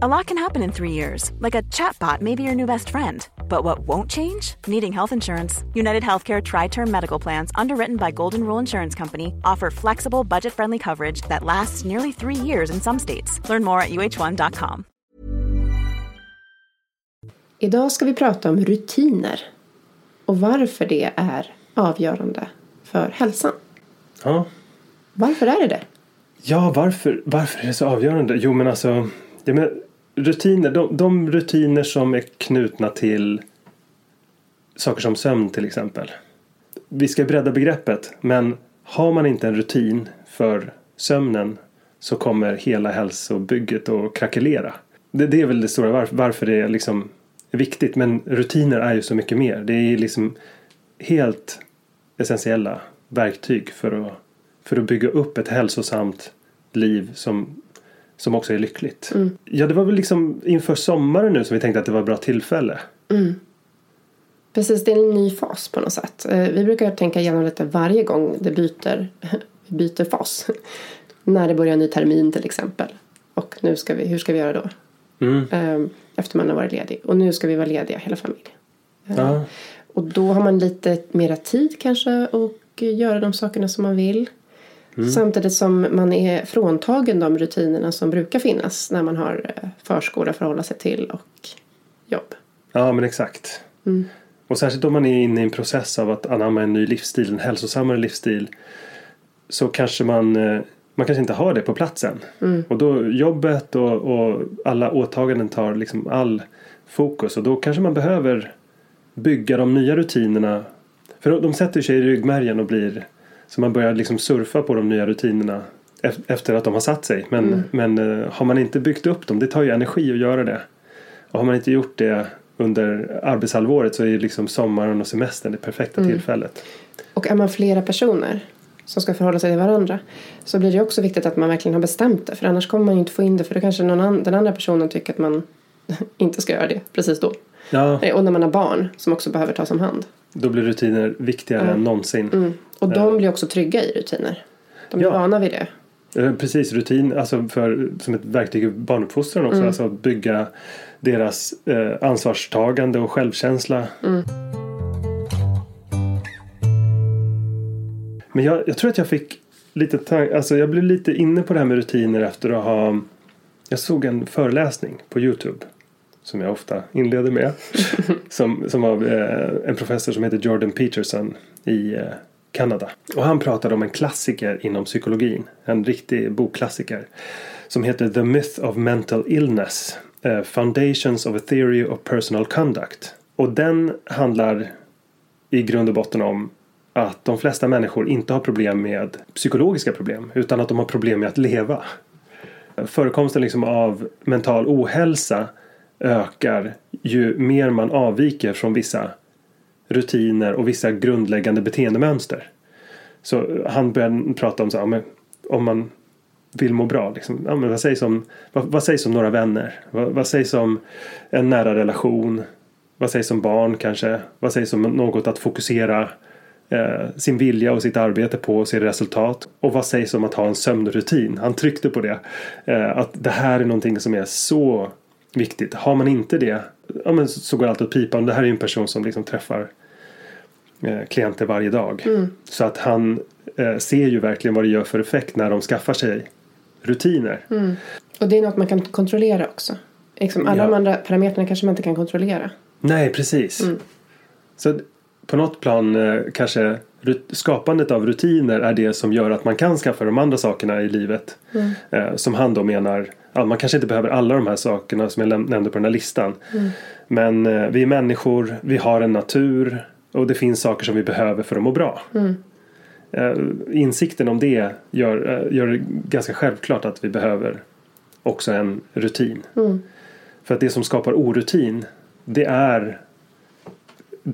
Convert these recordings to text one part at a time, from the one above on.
A lot can happen in three years, like a chatbot may be your new best friend. But what won't change? Needing health insurance. United Healthcare Tri Term Medical Plans, underwritten by Golden Rule Insurance Company, offer flexible, budget friendly coverage that lasts nearly three years in some states. Learn more at uh1.com. Idag ska vi prata om rutiner och varför det är avgörande för hälsan. Ja, Varför är det det? ja varför, varför är det så avgörande? Jo, men alltså jag menar, rutiner, de, de rutiner som är knutna till saker som sömn till exempel. Vi ska bredda begreppet, men har man inte en rutin för sömnen så kommer hela hälsobygget att krackelera. Det, det är väl det stora varför, varför det är liksom viktigt. Men rutiner är ju så mycket mer. Det är liksom helt essentiella verktyg för att, för att bygga upp ett hälsosamt liv som, som också är lyckligt. Ja, det var väl liksom inför sommaren nu som vi tänkte att det var ett bra tillfälle. Precis, det är en ny fas på något sätt. Eh, Vi brukar tänka igenom lite varje gång det byter, byter fas. När det börjar en ny termin till exempel. Och nu ska vi, hur ska vi göra då? Eh, Efter man har varit ledig. Och nu ska vi vara lediga hela familjen. Ja. Och då har man lite mera tid kanske och göra de sakerna som man vill. Samtidigt som man är fråntagen de rutinerna som brukar finnas när man har eh, förskola att förhålla sig till och jobb. Ja men exakt. Och särskilt om man är inne i en process av att anamma en ny livsstil, en hälsosammare livsstil. Så kanske man, eh, man kanske inte har det på platsen. Och då jobbet och, och alla åtaganden tar liksom all fokus. Och då kanske man behöver bygga de nya rutinerna. För de- de sätter sig i ryggmärgen och blir så man börjar liksom surfa på de nya rutinerna ef- efter att de har satt sig. Men, men eh, har man inte byggt upp dem, det tar ju energi att göra det. Och har man inte gjort det under arbetshalvåret så är liksom sommaren och semestern det perfekta tillfället. Och är man flera personer som ska förhålla sig till varandra så blir det också viktigt att man verkligen har bestämt det. För annars kommer man ju inte få in det för då kanske någon an- den andra personen tycker att man inte ska göra det precis då. Ja, Eh, Och när man har barn som också behöver tas om hand. då blir rutiner viktigare än någonsin. Och de blir också trygga i rutiner. De är Ja. vana vid det. Eh, Precis, rutin alltså för, som ett verktyg i barnuppfostran också. Alltså att bygga deras eh, ansvarstagande och självkänsla. Men jag, jag tror att jag fick lite tan- alltså jag blev lite inne på det här med rutiner efter att ha Jag såg en föreläsning på Youtube som jag ofta inleder med. som, som av eh, en professor som heter Jordan Peterson i eh, Kanada. Och han pratade om en klassiker inom psykologin. En riktig bokklassiker. Som heter The Myth of Mental Illness. eh, Foundations of a Theory of Personal Conduct. Och den handlar i grund och botten om att de flesta människor inte har problem med psykologiska problem utan att de har problem med att leva. Förekomsten liksom av mental ohälsa ökar ju mer man avviker från vissa rutiner och vissa grundläggande beteendemönster. Så han började prata om så här, om man vill må bra. Liksom, ja, men vad, sägs om, vad, vad sägs om några vänner? Vad, vad sägs om en nära relation? Vad sägs om barn kanske? Vad sägs om något att fokusera eh, sin vilja och sitt arbete på och se resultat? Och vad sägs om att ha en sömnrutin? Han tryckte på det. Eh, att det här är någonting som är så viktigt. Har man inte det, ja, men så, så går allt åt pipan. Det här är ju en person som liksom träffar eh, klienter varje dag. Så att han eh, ser ju verkligen vad det gör för effekt när de skaffar sig rutiner. Och det är något man kan kontrollera också. Liksom alla Ja. de andra parametrarna kanske man inte kan kontrollera. Nej, precis. Så på något plan eh, kanske skapandet av rutiner är det som gör att man kan skaffa de andra sakerna i livet. Eh, som han då menar, man kanske inte behöver alla de här sakerna som jag nämnde på den här listan. Men eh, vi är människor, vi har en natur och det finns saker som vi behöver för att må bra. Eh, insikten om det gör, eh, gör det ganska självklart att vi behöver också en rutin. För att det som skapar orutin det är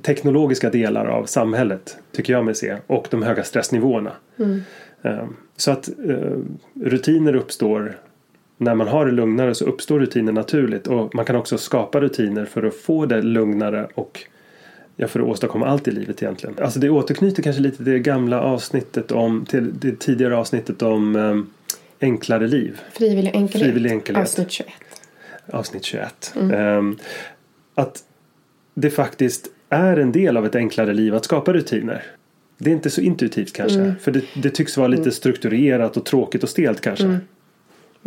teknologiska delar av samhället tycker jag mig se och de höga stressnivåerna. Eh, Så att eh, rutiner uppstår när man har det lugnare så uppstår rutiner naturligt och man kan också skapa rutiner för att få det lugnare och ja, för att åstadkomma allt i livet egentligen. Alltså det återknyter kanske lite till det gamla avsnittet om till det tidigare avsnittet om eh, enklare liv. Frivillig enkelhet. Frivillig enkelhet. Avsnitt 21. avsnitt 21. Ehm, att det faktiskt är en del av ett enklare liv att skapa rutiner. Det är inte så intuitivt kanske. För det, det tycks vara lite strukturerat och tråkigt och stelt kanske.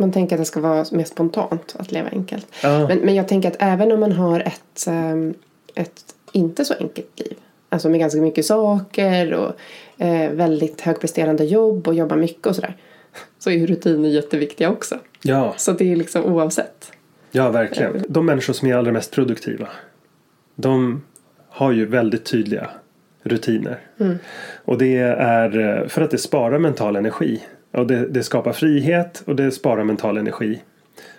Man tänker att det ska vara mer spontant att leva enkelt. Ja. Men, men jag tänker att även om man har ett, ehm, ett inte så enkelt liv. Alltså med ganska mycket saker och eh, väldigt högpresterande jobb och jobbar mycket och sådär. Så är ju rutiner jätteviktiga också. Ja, Så det är liksom oavsett. ja, verkligen. De människor som är allra mest produktiva. De har ju väldigt tydliga rutiner. Och det är eh, för att det sparar mental energi. Och det, det skapar frihet och det sparar mental energi.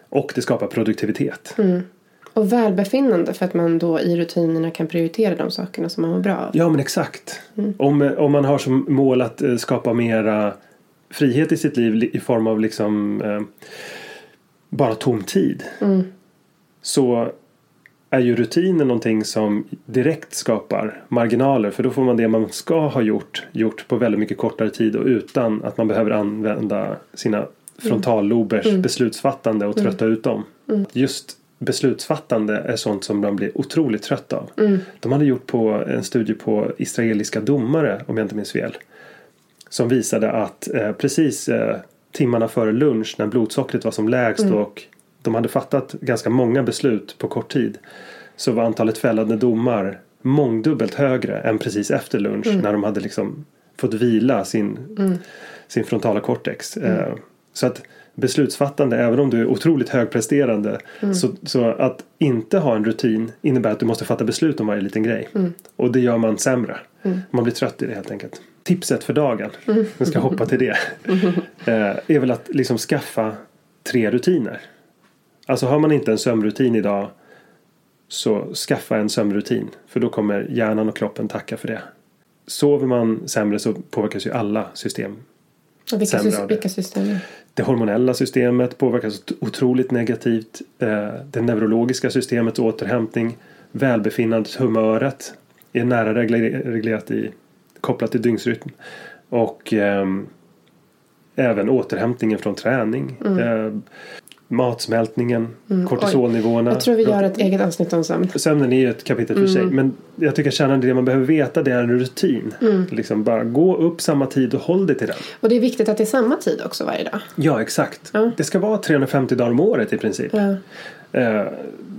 Och det skapar produktivitet. Och välbefinnande för att man då i rutinerna kan prioritera de sakerna som man mår bra av. Ja men exakt. Om, om man har som mål att eh, skapa mera frihet i sitt liv li- i form av liksom eh, bara tom tid. Så är ju rutinen någonting som direkt skapar marginaler. För då får man det man ska ha gjort gjort på väldigt mycket kortare tid och utan att man behöver använda sina frontallobers beslutsfattande och trötta ut dem. Just beslutsfattande är sånt som man blir otroligt trött av. De hade gjort på en studie på israeliska domare om jag inte minns fel. som visade att eh, precis eh, timmarna före lunch när blodsockret var som lägst och de hade fattat ganska många beslut på kort tid så var antalet fällande domar mångdubbelt högre än precis efter lunch när de hade liksom fått vila sin, sin frontala cortex. Eh, så att beslutsfattande, även om du är otroligt högpresterande, så, så att inte ha en rutin innebär att du måste fatta beslut om varje liten grej. Och det gör man sämre. Man blir trött i det helt enkelt. Tipset för dagen, jag ska hoppa till det, eh, är väl att liksom skaffa tre rutiner. Alltså har man inte en sömnrutin idag så skaffa en sömnrutin. För då kommer hjärnan och kroppen tacka för det. Sover man sämre så påverkas ju alla system. Och vilka, Sämre det. vilka system? Det hormonella systemet påverkas otroligt negativt. Eh, Det neurologiska systemets återhämtning. Välbefinnandet, humöret är nära regler- reglerat i, kopplat till dygnsrytm. Och ehm, även återhämtningen från träning. Eh, matsmältningen, kortisolnivåerna. Mm. Jag tror vi gör ett eget avsnitt om sömn. Sömnen är ju ett kapitel för sig. Men jag tycker kärnan i det man behöver veta det är en rutin. Liksom bara gå upp samma tid och håll dig till den. Och det är viktigt att det är samma tid också varje dag. Ja, exakt. Det ska vara 350 dagar om året i princip. Eh,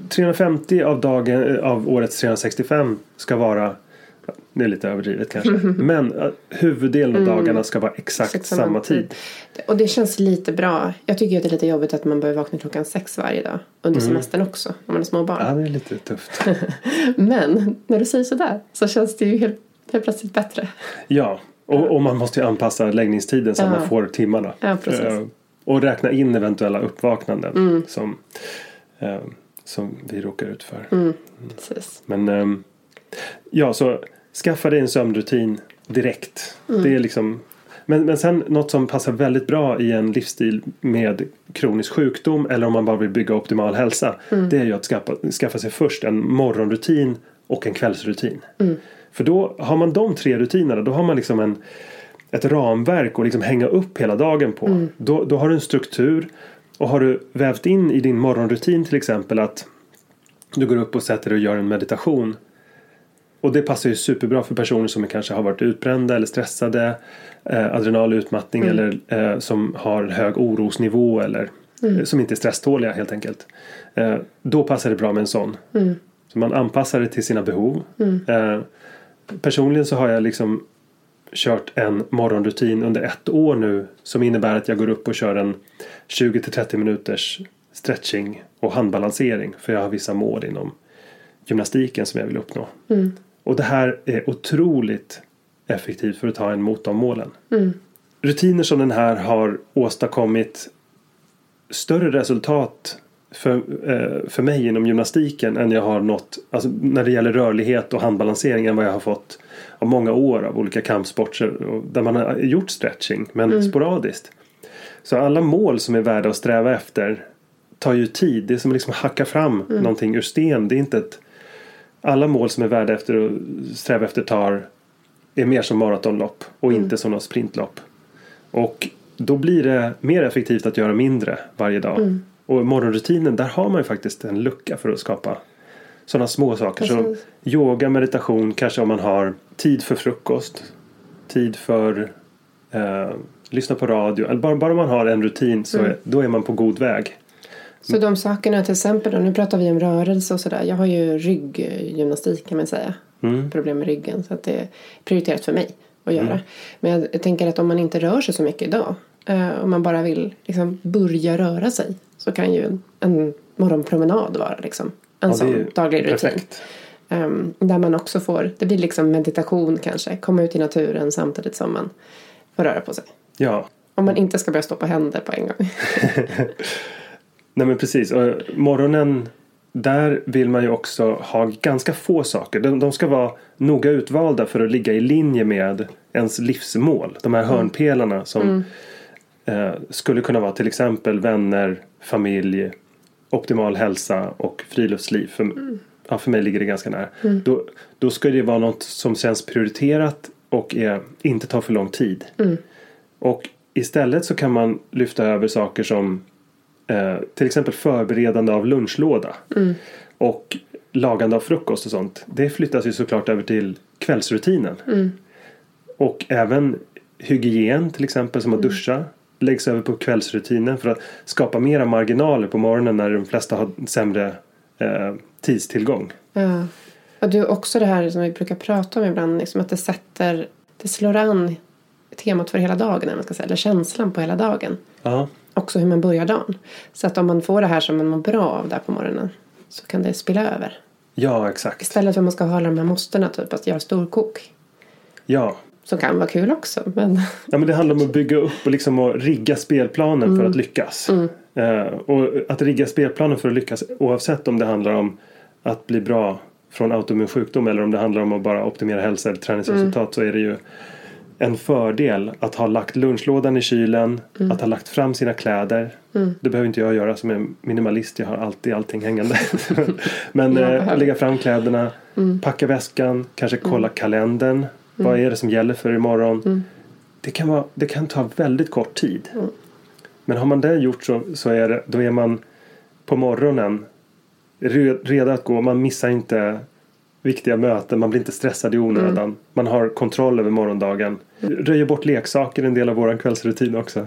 350 av, dagen, eh, av årets 365 ska vara det är lite överdrivet kanske. Men eh, huvuddelen av dagarna ska vara exakt Exakt samma tid. Och det känns lite bra. Jag tycker att det är lite jobbigt att man behöver vakna klockan sex varje dag. Under semestern också. Om man har små barn. Ja, det är lite tufft. Men när du säger sådär så känns det ju helt, helt plötsligt bättre. Ja, och, och man måste ju anpassa läggningstiden så att Ja. man får timmarna. Ja, precis. Eh, och räkna in eventuella uppvaknanden Mm. som, eh, som vi råkar ut för. Mm. Precis. Men ja, så skaffa dig en sömnrutin direkt. Mm. Det är liksom men, men sen något som passar väldigt bra i en livsstil med kronisk sjukdom eller om man bara vill bygga optimal hälsa. Mm. Det är ju att skaffa, skaffa sig först en morgonrutin och en kvällsrutin. Mm. För då har man de tre rutinerna då har man liksom en, ett ramverk att liksom hänga upp hela dagen på. Mm. Då, då har du en struktur och har du vävt in i din morgonrutin till exempel att du går upp och sätter dig och gör en meditation. Och det passar ju superbra för personer som kanske har varit utbrända eller stressade. Eh, adrenal utmattning eller eh, som har hög orosnivå eller eh, som inte är stresståliga helt enkelt. Eh, då passar det bra med en sån. Så man anpassar det till sina behov. Eh, personligen så har jag liksom kört en morgonrutin under ett år nu som innebär att jag går upp och kör en 20 till 30 minuters stretching och handbalansering för jag har vissa mål inom gymnastiken som jag vill uppnå. Och det här är otroligt effektivt för att ta en mot de målen. Rutiner som den här har åstadkommit större resultat för, eh, för mig inom gymnastiken än jag har nått alltså när det gäller rörlighet och handbalansering än vad jag har fått av många år av olika kampsporter där man har gjort stretching men sporadiskt. Så alla mål som är värda att sträva efter tar ju tid. Det är som att liksom hacka fram någonting ur sten. Det är inte ett, alla mål som är värda efter att sträva efter tar är mer som maratonlopp och inte som något sprintlopp. Och då blir det mer effektivt att göra mindre varje dag. Och morgonrutinen, där har man ju faktiskt en lucka för att skapa sådana små saker som Precis. yoga, meditation, kanske om man har tid för frukost, tid för eh, lyssna på radio. Eller bara, bara man har en rutin så är, då är man på god väg. Så de sakerna till exempel då, nu pratar vi om rörelse och sådär. Jag har ju rygggymnastik kan man säga. Problem med ryggen så att det är prioriterat för mig att göra. Men jag, tänker att om man inte rör sig så mycket idag. Eh, om man bara vill liksom börja röra sig. Så kan ju en, en morgonpromenad vara liksom en Ja, sån daglig rutin. perfekt. Ehm, där man också får, det blir liksom meditation kanske. Komma ut i naturen samtidigt som man får röra på sig. Ja, Om man inte ska börja stå på händer på en gång. Nej men precis. Och morgonen där vill man ju också ha ganska få saker. De, de ska vara noga utvalda för att ligga i linje med ens livsmål. De här hörnpelarna som eh, skulle kunna vara till exempel vänner, familj, optimal hälsa och friluftsliv. För, ja, för mig ligger det ganska nära. Då, då ska det vara något som känns prioriterat och är, inte tar för lång tid. Och istället så kan man lyfta över saker som eh, till exempel förberedande av lunchlåda. Och lagande av frukost och sånt. Det flyttas ju såklart över till kvällsrutinen. Och även hygien till exempel som att duscha läggs över på kvällsrutinen för att skapa mera marginaler på morgonen när de flesta har sämre eh, tidstillgång. Ja. Och du, också det här som vi brukar prata om ibland, liksom att det sätter, det slår an temat för hela dagen, eller, man ska säga, eller känslan på hela dagen. Ja, Också hur man börjar dagen. Så att om man får det här som man mår bra av där på morgonen så kan det spilla över. ja exakt. Istället för att man ska ha alla de här måstena, typ att göra storkok. Ja. Som kan vara kul också, men ja, men det handlar om att bygga upp och liksom att rigga spelplanen Mm. för att lyckas. Eh, och att rigga spelplanen för att lyckas oavsett om det handlar om att bli bra från autoimmun sjukdom eller om det handlar om att bara optimera hälsa eller träningsresultat så är det ju en fördel att ha lagt lunchlådan i kylen, Mm. att ha lagt fram sina kläder. Det behöver inte jag göra som är minimalist, jag har alltid allting hängande. Men eh, lägga fram kläderna, Mm. packa väskan, kanske kolla kalendern. Vad är det som gäller för imorgon? Mm. Det, kan vara, det kan ta väldigt kort tid. Men har man det gjort så, så är det, då är man på morgonen re- redo att gå. Man missar inte viktiga möten. Man blir inte stressad i onödan. Mm. Man har kontroll över morgondagen. Röjer bort leksaker, en del av vår kvällsrutin också.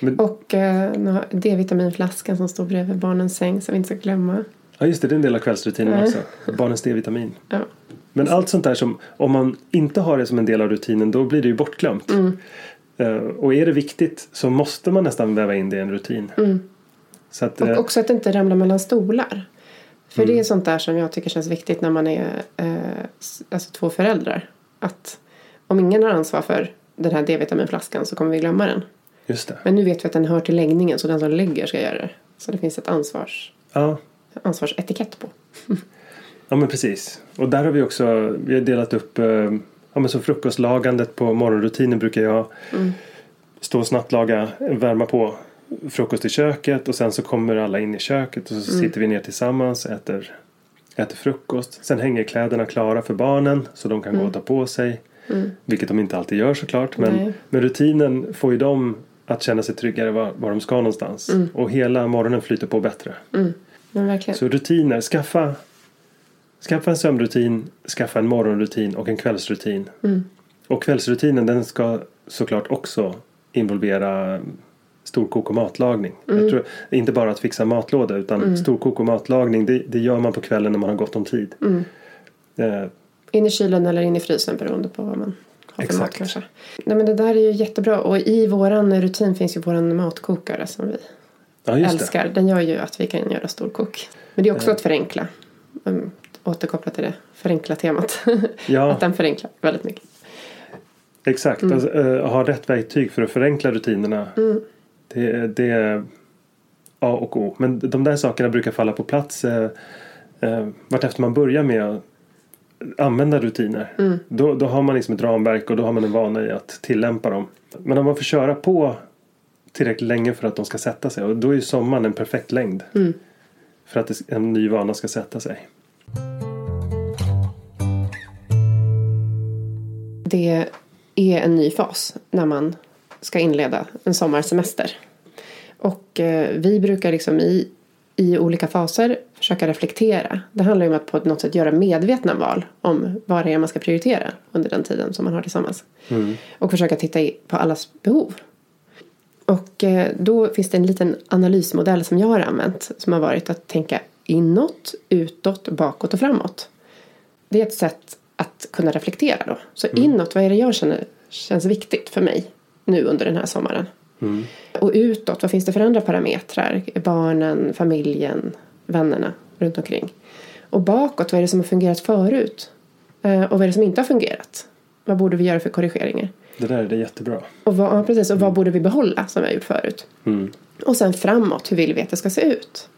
Men, Och eh, D-vitaminflaskan som står bredvid barnens säng som vi inte ska glömma. ja just det, det är en del av kvällsrutinen Nej. också. Barnens D-vitamin. Ja. Men allt sånt där som, om man inte har det som en del av rutinen då blir det ju bortglömt. Mm. Eh, och är det viktigt så måste man nästan väva in det i en rutin. Så att, Mm. Och eh, också att det inte ramlar mellan stolar. För det är sånt där som jag tycker känns viktigt när man är eh, alltså två föräldrar. Att om ingen har ansvar för den här D-vitaminflaskan så kommer vi glömma den. just det. Men nu vet vi att den hör till läggningen så den som lägger ska göra det. Så det finns ett ansvars, Ja, ansvarsetikett på. ja men precis. Och där har vi också vi har delat upp eh, ja, men så frukostlagandet på morgonrutinen brukar jag stå och snabbt laga, värma på frukost i köket och sen så kommer alla in i köket och så sitter vi ner tillsammans äter, äter frukost. Sen hänger kläderna klara för barnen så de kan gå och ta på sig. Vilket de inte alltid gör såklart. Men, Nej. men rutinen får ju dem att känna sig tryggare var, var de ska någonstans. Och hela morgonen flyter på bättre. Verkligen. Så rutiner, skaffa, skaffa en sömnrutin, skaffa en morgonrutin och en kvällsrutin. Och kvällsrutinen den ska såklart också involvera storkok och matlagning. Jag tror inte bara att fixa matlåda utan storkok och matlagning det, det gör man på kvällen när man har gott om tid. Eh, In i kylen eller in i frysen beroende på vad man har för mat kanske. Nej men det där är ju jättebra. Och i våran rutin finns ju våran matkokare som vi ja, älskar. Den gör ju att vi kan göra storkok. Men det är också att förenkla. Um, återkoppla till det. Förenkla temat. det. Ja, att den förenklar väldigt mycket. exakt. Alltså, eh, ha rätt verktyg för att förenkla rutinerna. Det, det är A och O. Men de där sakerna brukar falla på plats eh, eh, vartefter man börjar med att använda rutiner. Då, då har man liksom ett ramverk och då har man en vana i att tillämpa dem. Men om man får köra på tillräckligt länge för att de ska sätta sig och då är ju sommaren en perfekt längd. För att en ny vana ska sätta sig. Det är en ny fas när man ska inleda en sommarsemester. Och eh, vi brukar liksom i, i olika faser försöka reflektera. Det handlar ju om att på något sätt göra medvetna val om vad det är man ska prioritera under den tiden som man har tillsammans. Och försöka titta på allas behov. Och eh, då finns det en liten analysmodell som jag har använt som har varit att tänka inåt, utåt, bakåt och framåt. Det är ett sätt att kunna reflektera då. Så inåt, vad är det jag känner känns viktigt för mig nu under den här sommaren? Och utåt, vad finns det för andra parametrar? Barnen, familjen, vännerna runt omkring. Och bakåt, vad är det som har fungerat förut? Eh, Och vad är det som inte har fungerat? Vad borde vi göra för korrigeringar? Det där är det jättebra. Och vad, ja, precis, och vad borde vi behålla som vi har gjort förut? Och sen framåt, hur vill vi att det ska se ut?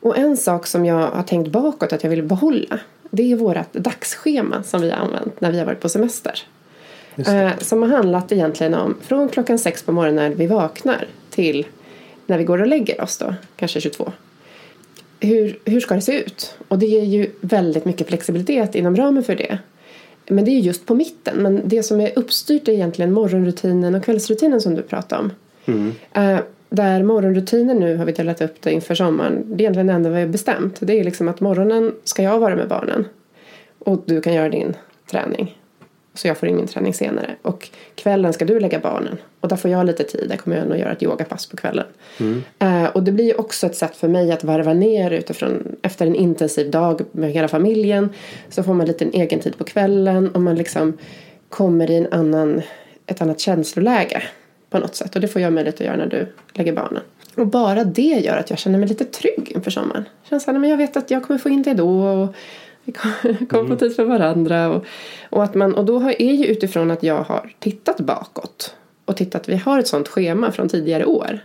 Och en sak som jag har tänkt bakåt att jag vill behålla det är vårt dagsschema som vi har använt när vi har varit på semester. Eh, som har handlat egentligen om från klockan sex på morgonen när vi vaknar till när vi går och lägger oss då, kanske 22. Hur, hur ska det se ut? Och det är ju väldigt mycket flexibilitet inom ramen för det. Men det är ju just på mitten. Men det som är uppstyrt är egentligen morgonrutinen och kvällsrutinen som du pratade om. Eh, där morgonrutinen nu har vi delat upp det inför sommaren. Det är egentligen det enda vi har bestämt. Det är liksom att morgonen ska jag vara med barnen. Och du kan göra din träning. Så jag får ingen träning senare. Och kvällen ska du lägga barnen. Och där får jag lite tid. Där kommer jag nog göra ett yogapass på kvällen. Eh, och det blir ju också ett sätt för mig att varva ner utifrån. Efter en intensiv dag med hela familjen. Så får man lite en egen tid på kvällen. Och man liksom kommer i en annan, ett annat känsloläge. På något sätt. Och det får jag möjlighet att göra när du lägger barnen. Och bara det gör att jag känner mig lite trygg inför sommaren. Här, men jag vet att jag kommer få in det då. Och vi kommer kommer få tid för varandra. Och, och, att man, och då är ju utifrån att jag har tittat bakåt. Och tittat, vi har ett sånt schema från tidigare år.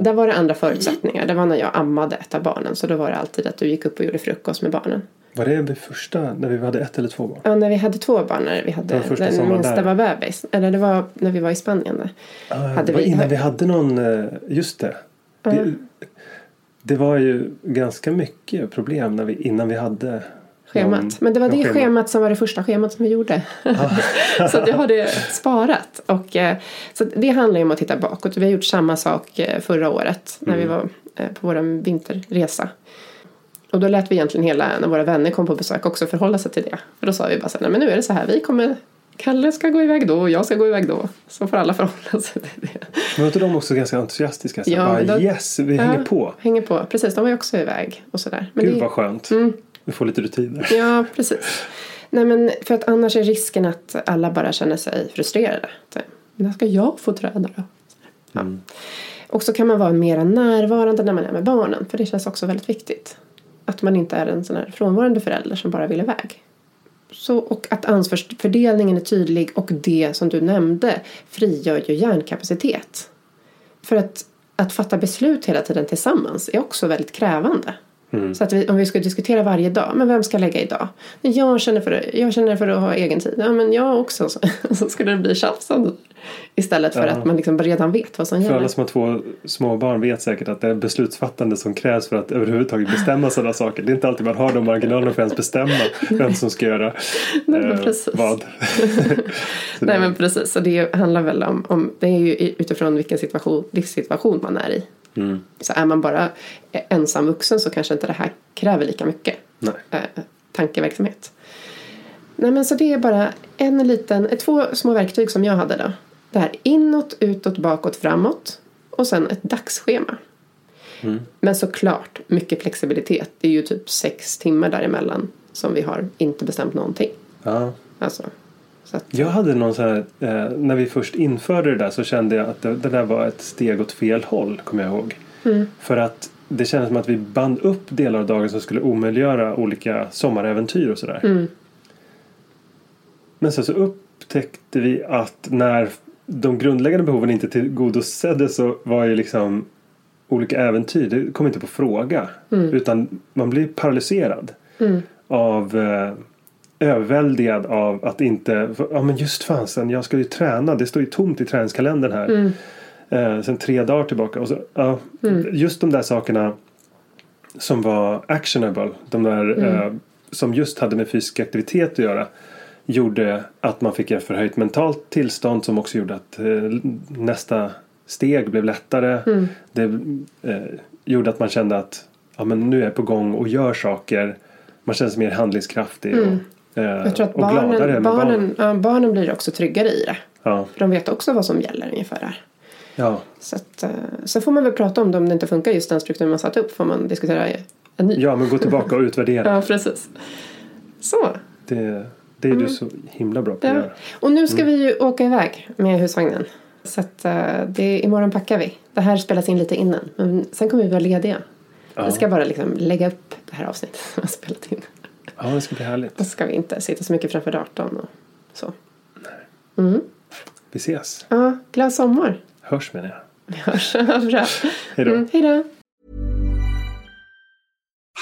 Där var det andra förutsättningar. Det var när jag ammade ett av barnen. Så då var det alltid att du gick upp och gjorde frukost med barnen. Var det det första när vi hade ett eller två barn? Ja, när vi hade två barn. När vi hade, var den sommaren minsta där. var bebis. Eller det var när vi var i Spanien. Där. Ah, Hade det var vi- innan vi hade någon, eh, just det. det. Det var ju ganska mycket problem när vi, innan vi hade Schemat. någon- Men det var det schema. schemat som var det första schemat som vi gjorde. så att jag har det sparat. Och, eh, så det handlar ju om att titta bakåt. Vi har gjort samma sak eh, förra året när vi var eh, på vår vinterresa. Och då lät vi egentligen hela, när våra vänner kom på besök också förhålla sig till det. För då sa vi bara så här, nej men nu är det så här, vi kommer, Kalle ska gå iväg då och jag ska gå iväg då. Så får alla förhålla sig till det. Men var inte de också ganska entusiastiska? Så Ja, bara, då- yes, vi hänger Ja, på. Hänger på, precis. De var ju också iväg och sådär. Men Gud det- Mm. vad skönt. Vi får lite rutiner. Ja, precis. Nej, men för att annars är risken att alla bara känner sig frustrerade. När ska jag få träna då? Ja. Och så kan man vara mer närvarande när man är med barnen. För det känns också väldigt viktigt. Att man inte är en sån här frånvarande förälder som bara vill iväg. Så, och att ansvarsfördelningen är tydlig och det som du nämnde frigör ju hjärnkapacitet. För att, att fatta beslut hela tiden tillsammans är också väldigt krävande. Så att vi, om vi ska diskutera varje dag, men vem ska lägga idag? Jag känner för, det- jag känner för att ha egen tid. Ja, men jag också. Så, så skulle det bli tjafsande. Istället för Ja. att man liksom redan vet vad som För gäller. alla som har två små barn vet säkert att det är beslutsfattande som krävs för att överhuvudtaget bestämma sådana saker. Det är inte alltid man har de marginalerna för att ens bestämma vem som ska göra Nej, men eh, vad. Nej men precis, så det handlar väl om, om det är ju utifrån vilken situation, livssituation man är i. Mm. Så är man bara ensam vuxen så kanske inte det här kräver lika mycket Nej. eh, tankeverksamhet. Nej men så det är bara en liten, eh, två små verktyg som jag hade då. Det här inåt, utåt, bakåt, framåt. Och sen ett dagsschema. Men såklart, mycket flexibilitet. Det är ju typ sex timmar däremellan som vi har inte bestämt någonting. Ja. Alltså, så att, Jag hade någon så här, eh, när vi först införde det där så kände jag att det, det där var ett steg åt fel håll, kommer jag ihåg. För att det kändes som att vi band upp delar av dagen som skulle omöjliggöra olika sommaräventyr och sådär. Men sen så upptäckte vi att när de grundläggande behoven inte tillgodoseddes så var ju liksom olika äventyr, det kom inte på fråga. Utan man blir paralyserad av eh, överväldigad av att inte, ja men just fansen, jag ska ju träna, det står ju tomt i träningskalendern här. Eh, sen tre dagar tillbaka. Och så, ja, Just de där sakerna som var actionable, de där eh, som just hade med fysisk aktivitet att göra gjorde att man fick ett förhöjt mentalt tillstånd som också gjorde att eh, nästa steg blev lättare. Det eh, gjorde att man kände att ja, men nu är jag på gång och gör saker. Man känner sig mer handlingskraftig eh, jag tror att barnen, barnen, barn. ja, barnen blir också tryggare i det. Ja, För de vet också vad som gäller ungefär här. ja. Så, att, eh, så får man väl prata om det om det inte funkar just den struktur man satt upp. Får man diskutera en ny. ja, men gå tillbaka och utvärdera. Ja, precis. Så. Det, det är du så himla bra på att Ja. göra. Och nu ska vi ju åka iväg med husvagnen. Så att eh, det, imorgon packar vi. Det här spelas in lite innan. Men sen kommer vi vara lediga. Vi ska bara liksom lägga upp det här avsnittet som har spelat in. Ja, det ska bli härligt. Då ska vi inte sitta så mycket framför datorn och så. Vi ses. Ja, glad sommar. Hörs menar jag. Vi hörs. Bra. Hej då. Mm, hej då.